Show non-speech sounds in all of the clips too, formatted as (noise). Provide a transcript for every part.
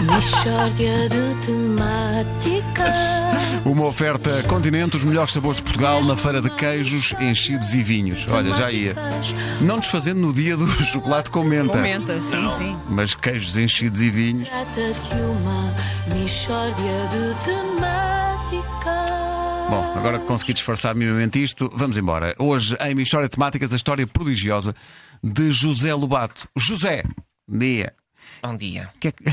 Mixórdia de temáticas. Uma oferta Continente, os melhores sabores de Portugal na feira de queijos, enchidos e vinhos. Olha, já ia. Não desfazendo no dia do (laughs) chocolate com menta. Comenta, sim, sim. Mas queijos enchidos e vinhos. Trata de uma mixórdia de temáticas. Bom, agora que consegui disfarçar minimamente isto, vamos embora. Hoje, em História Temáticas, a história prodigiosa de José Lobato. José, dia. Bom dia. O que, é que,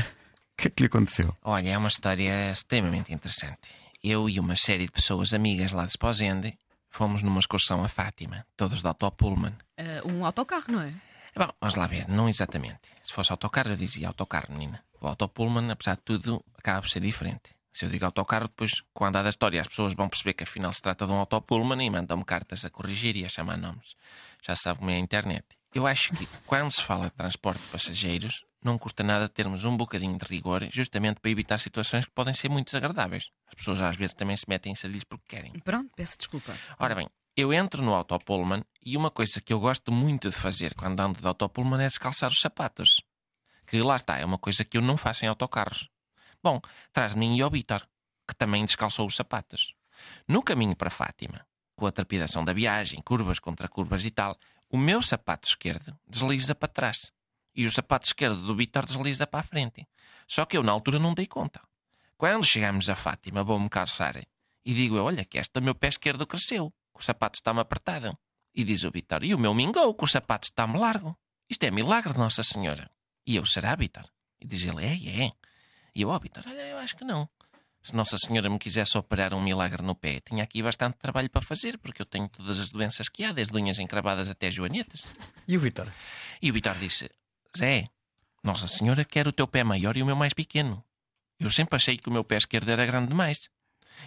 que é que lhe aconteceu? Olha, é uma história extremamente interessante. Eu e uma série de pessoas amigas lá de Esposende fomos numa excursão a Fátima, todos de autopullman. Ah, um autocarro, não é? Bom, vamos lá ver, não exatamente. Se fosse autocarro, eu dizia autocarro, menina. O autopullman, apesar de tudo, acaba por ser diferente. Se eu digo autocarro, depois, com o andar da história, as pessoas vão perceber que afinal se trata de um autopullman e mandam-me cartas a corrigir e a chamar nomes. Já sabe como é a internet. Eu acho que quando se fala de transporte de passageiros, não custa nada termos um bocadinho de rigor, justamente para evitar situações que podem ser muito desagradáveis. As pessoas às vezes também se metem em sarilhos porque querem. Pronto, peço desculpa. Ora bem, eu entro no autopullman e uma coisa que eu gosto muito de fazer quando ando de autopullman é descalçar os sapatos. Que lá está, é uma coisa que eu não faço em autocarros. Bom, traz de mim e ao Vítor, que também descalçou os sapatos. No caminho para Fátima, com a trepidação da viagem, curvas contra curvas e tal, o meu sapato esquerdo desliza para trás e o sapato esquerdo do Vítor desliza para a frente. Só que eu na altura não dei conta. Quando chegamos a Fátima, vou-me calçar e digo eu, olha que esta meu pé esquerdo cresceu, que o sapato está-me apertado. E diz o Vítor, e o meu mingou, que o sapato está-me largo. Isto é milagre de Nossa Senhora. E eu, será, Vítor? E diz ele, é, é. E eu, ó, Vítor, olha, eu acho que não. Se Nossa Senhora me quisesse operar um milagre no pé, tinha aqui bastante trabalho para fazer, porque eu tenho todas as doenças que há, desde unhas encravadas até joanetas. E o Vitor? E o Vitor disse: Zé, Nossa Senhora quer o teu pé maior e o meu mais pequeno. Eu sempre achei que o meu pé esquerdo era grande demais.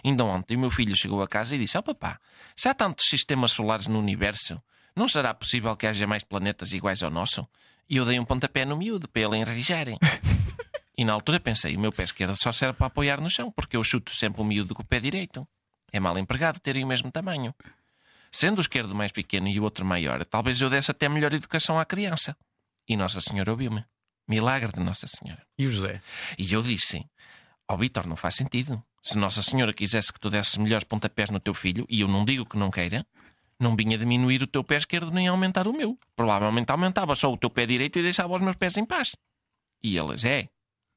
Ainda ontem o meu filho chegou a casa e disse: Ó oh, papá, se há tantos sistemas solares no universo, não será possível que haja mais planetas iguais ao nosso? E eu dei um pontapé no miúdo para ele enrijar. e na altura pensei: o meu pé esquerdo só serve para apoiar no chão, porque eu chuto sempre o miúdo com o pé direito. É mal empregado terem o mesmo tamanho. Sendo o esquerdo mais pequeno e o outro maior, talvez eu desse até melhor educação à criança. E Nossa Senhora ouviu-me. Milagre de Nossa Senhora. E o José? E eu disse: Ó oh, Vitor, não faz sentido. Se Nossa Senhora quisesse que tu desses melhores pontapés no teu filho, e eu não digo que não queira, não vinha diminuir o teu pé esquerdo nem aumentar o meu. Provavelmente aumentava só o teu pé direito e deixava os meus pés em paz. E eles, é.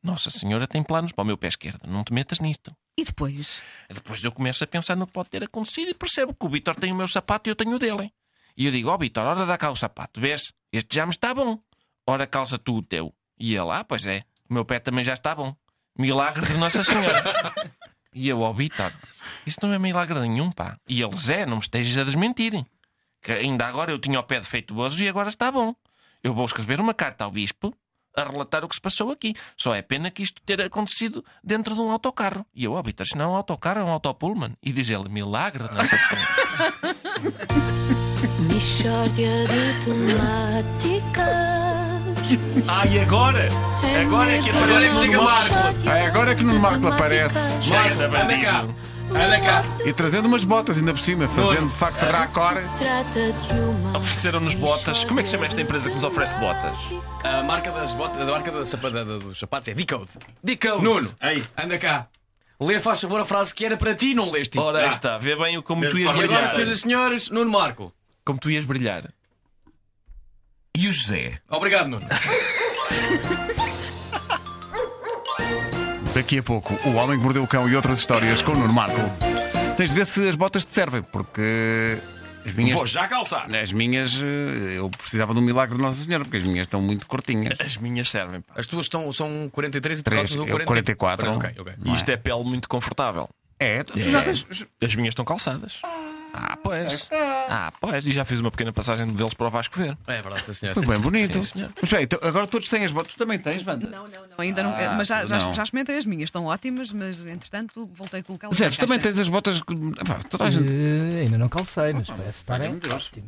Nossa Senhora tem planos para o meu pé esquerdo, não te metas nisto. E depois? Depois eu começo a pensar no que pode ter acontecido e percebo que o Vitor tem o meu sapato e eu tenho o dele. E eu digo, ó oh, Vitor, ora dá cá o sapato, vês? Este já me está bom. Ora calça tu o teu. E ele, ah, pois é, o meu pé também já está bom. Milagre de Nossa Senhora. (laughs) e eu, ó oh, Vitor, isso não é milagre nenhum, pá. E ele, Zé, não me estejas a desmentir. Que ainda agora eu tinha o pé defeituoso e agora está bom. Eu vou escrever uma carta ao bispo a relatar o que se passou aqui. Só é pena que isto ter acontecido dentro de um autocarro. E eu, ó, oh, Vitor, isto não é um autocarro, é um autopullman. E diz ele, milagre de Nossa Senhora. (laughs) Mixórdia de temáticas. Ah, e agora? Agora é que Agora é aparece que chega Marco. Marco. Ah, é agora que no Marco aparece. Marco, anda cá. Anda cá. E trazendo umas botas ainda por cima, fazendo de facto racor. De uma Ofereceram-nos botas. Como é que se chama esta empresa que nos oferece botas? A marca das botas, a marca da sapa- da- dos sapatos é Decode. Dicão. Nuno, Ei. anda cá. Lê, faz favor, a frase que era para ti, não leste. Ora, aí Ah. está. Vê bem o como tu ias E agora, brilhar. senhoras e senhores, Nuno Marco. Como tu ias brilhar. O José? Obrigado, Nuno. Daqui a pouco, o homem que mordeu o cão e outras histórias com o Nuno Marco. Tens de ver se as botas te servem, porque as minhas. Vou já calçar. As minhas, eh, eu precisava de um milagre de Nossa Senhora, porque as minhas estão muito curtinhas. As minhas servem. Pá. As tuas estão, são 43 e tu Três, calças o eu 40... 44. Ok, ok. E isto é pele muito confortável. É, tu já tens. As minhas estão calçadas. Ah, pois. Ah, pois. E já fiz uma pequena passagem de modelos para o Vasco ver. É verdade, sim, senhor. Foi bem bonito. Sim, senhor. Mas bem, então, agora todos têm as botas. Tu também tens, Wanda? Não, não, não. Ainda não. Ah, mas já, já, não. já experimentei as minhas, estão ótimas, mas entretanto voltei a colocá-las. Zé, tu também tens as botas. que- Epá, toda a gente. Eh, ainda não calcei, mas parece estar em ótimo.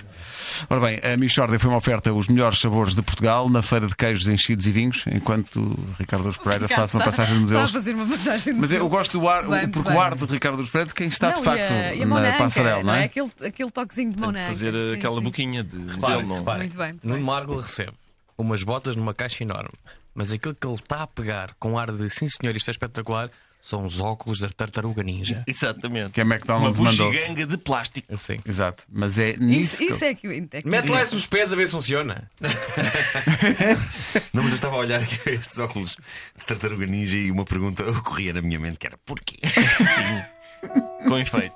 Ora bem, a Michordia foi uma oferta os melhores sabores de Portugal na feira de queijos enchidos e vinhos, enquanto o Ricardo Aruz Pereira Ricardo faz uma está- passagem de Está a modelos. fazer uma passagem de Mas eu gosto do ar, bem, porque o ar de Ricardo Aruz Pereira de quem está de Não, facto e a, e na passarela, não é? Aquele, aquele toquezinho de mão que fazer sim, aquela sim. boquinha de Reparem, modelo, não. reparem. Muito bem, muito Nuno bem. Marco recebe umas botas numa caixa enorme. Mas aquilo que ele está a pegar com ar de sim senhor, isto é espetacular, são os óculos da tartaruga ninja. (laughs) Exatamente. Que a Uma McDonald's mandou. bugiganga de plástico. Assim. Exato. Mas é nisso. Isso, isso que... é que eu entendo. Mete lá nos pés a ver se funciona. (laughs) Não, mas eu estava a olhar aqui estes óculos de tartaruga ninja e uma pergunta ocorria na minha mente que era porquê? (laughs) Sim. Com efeito.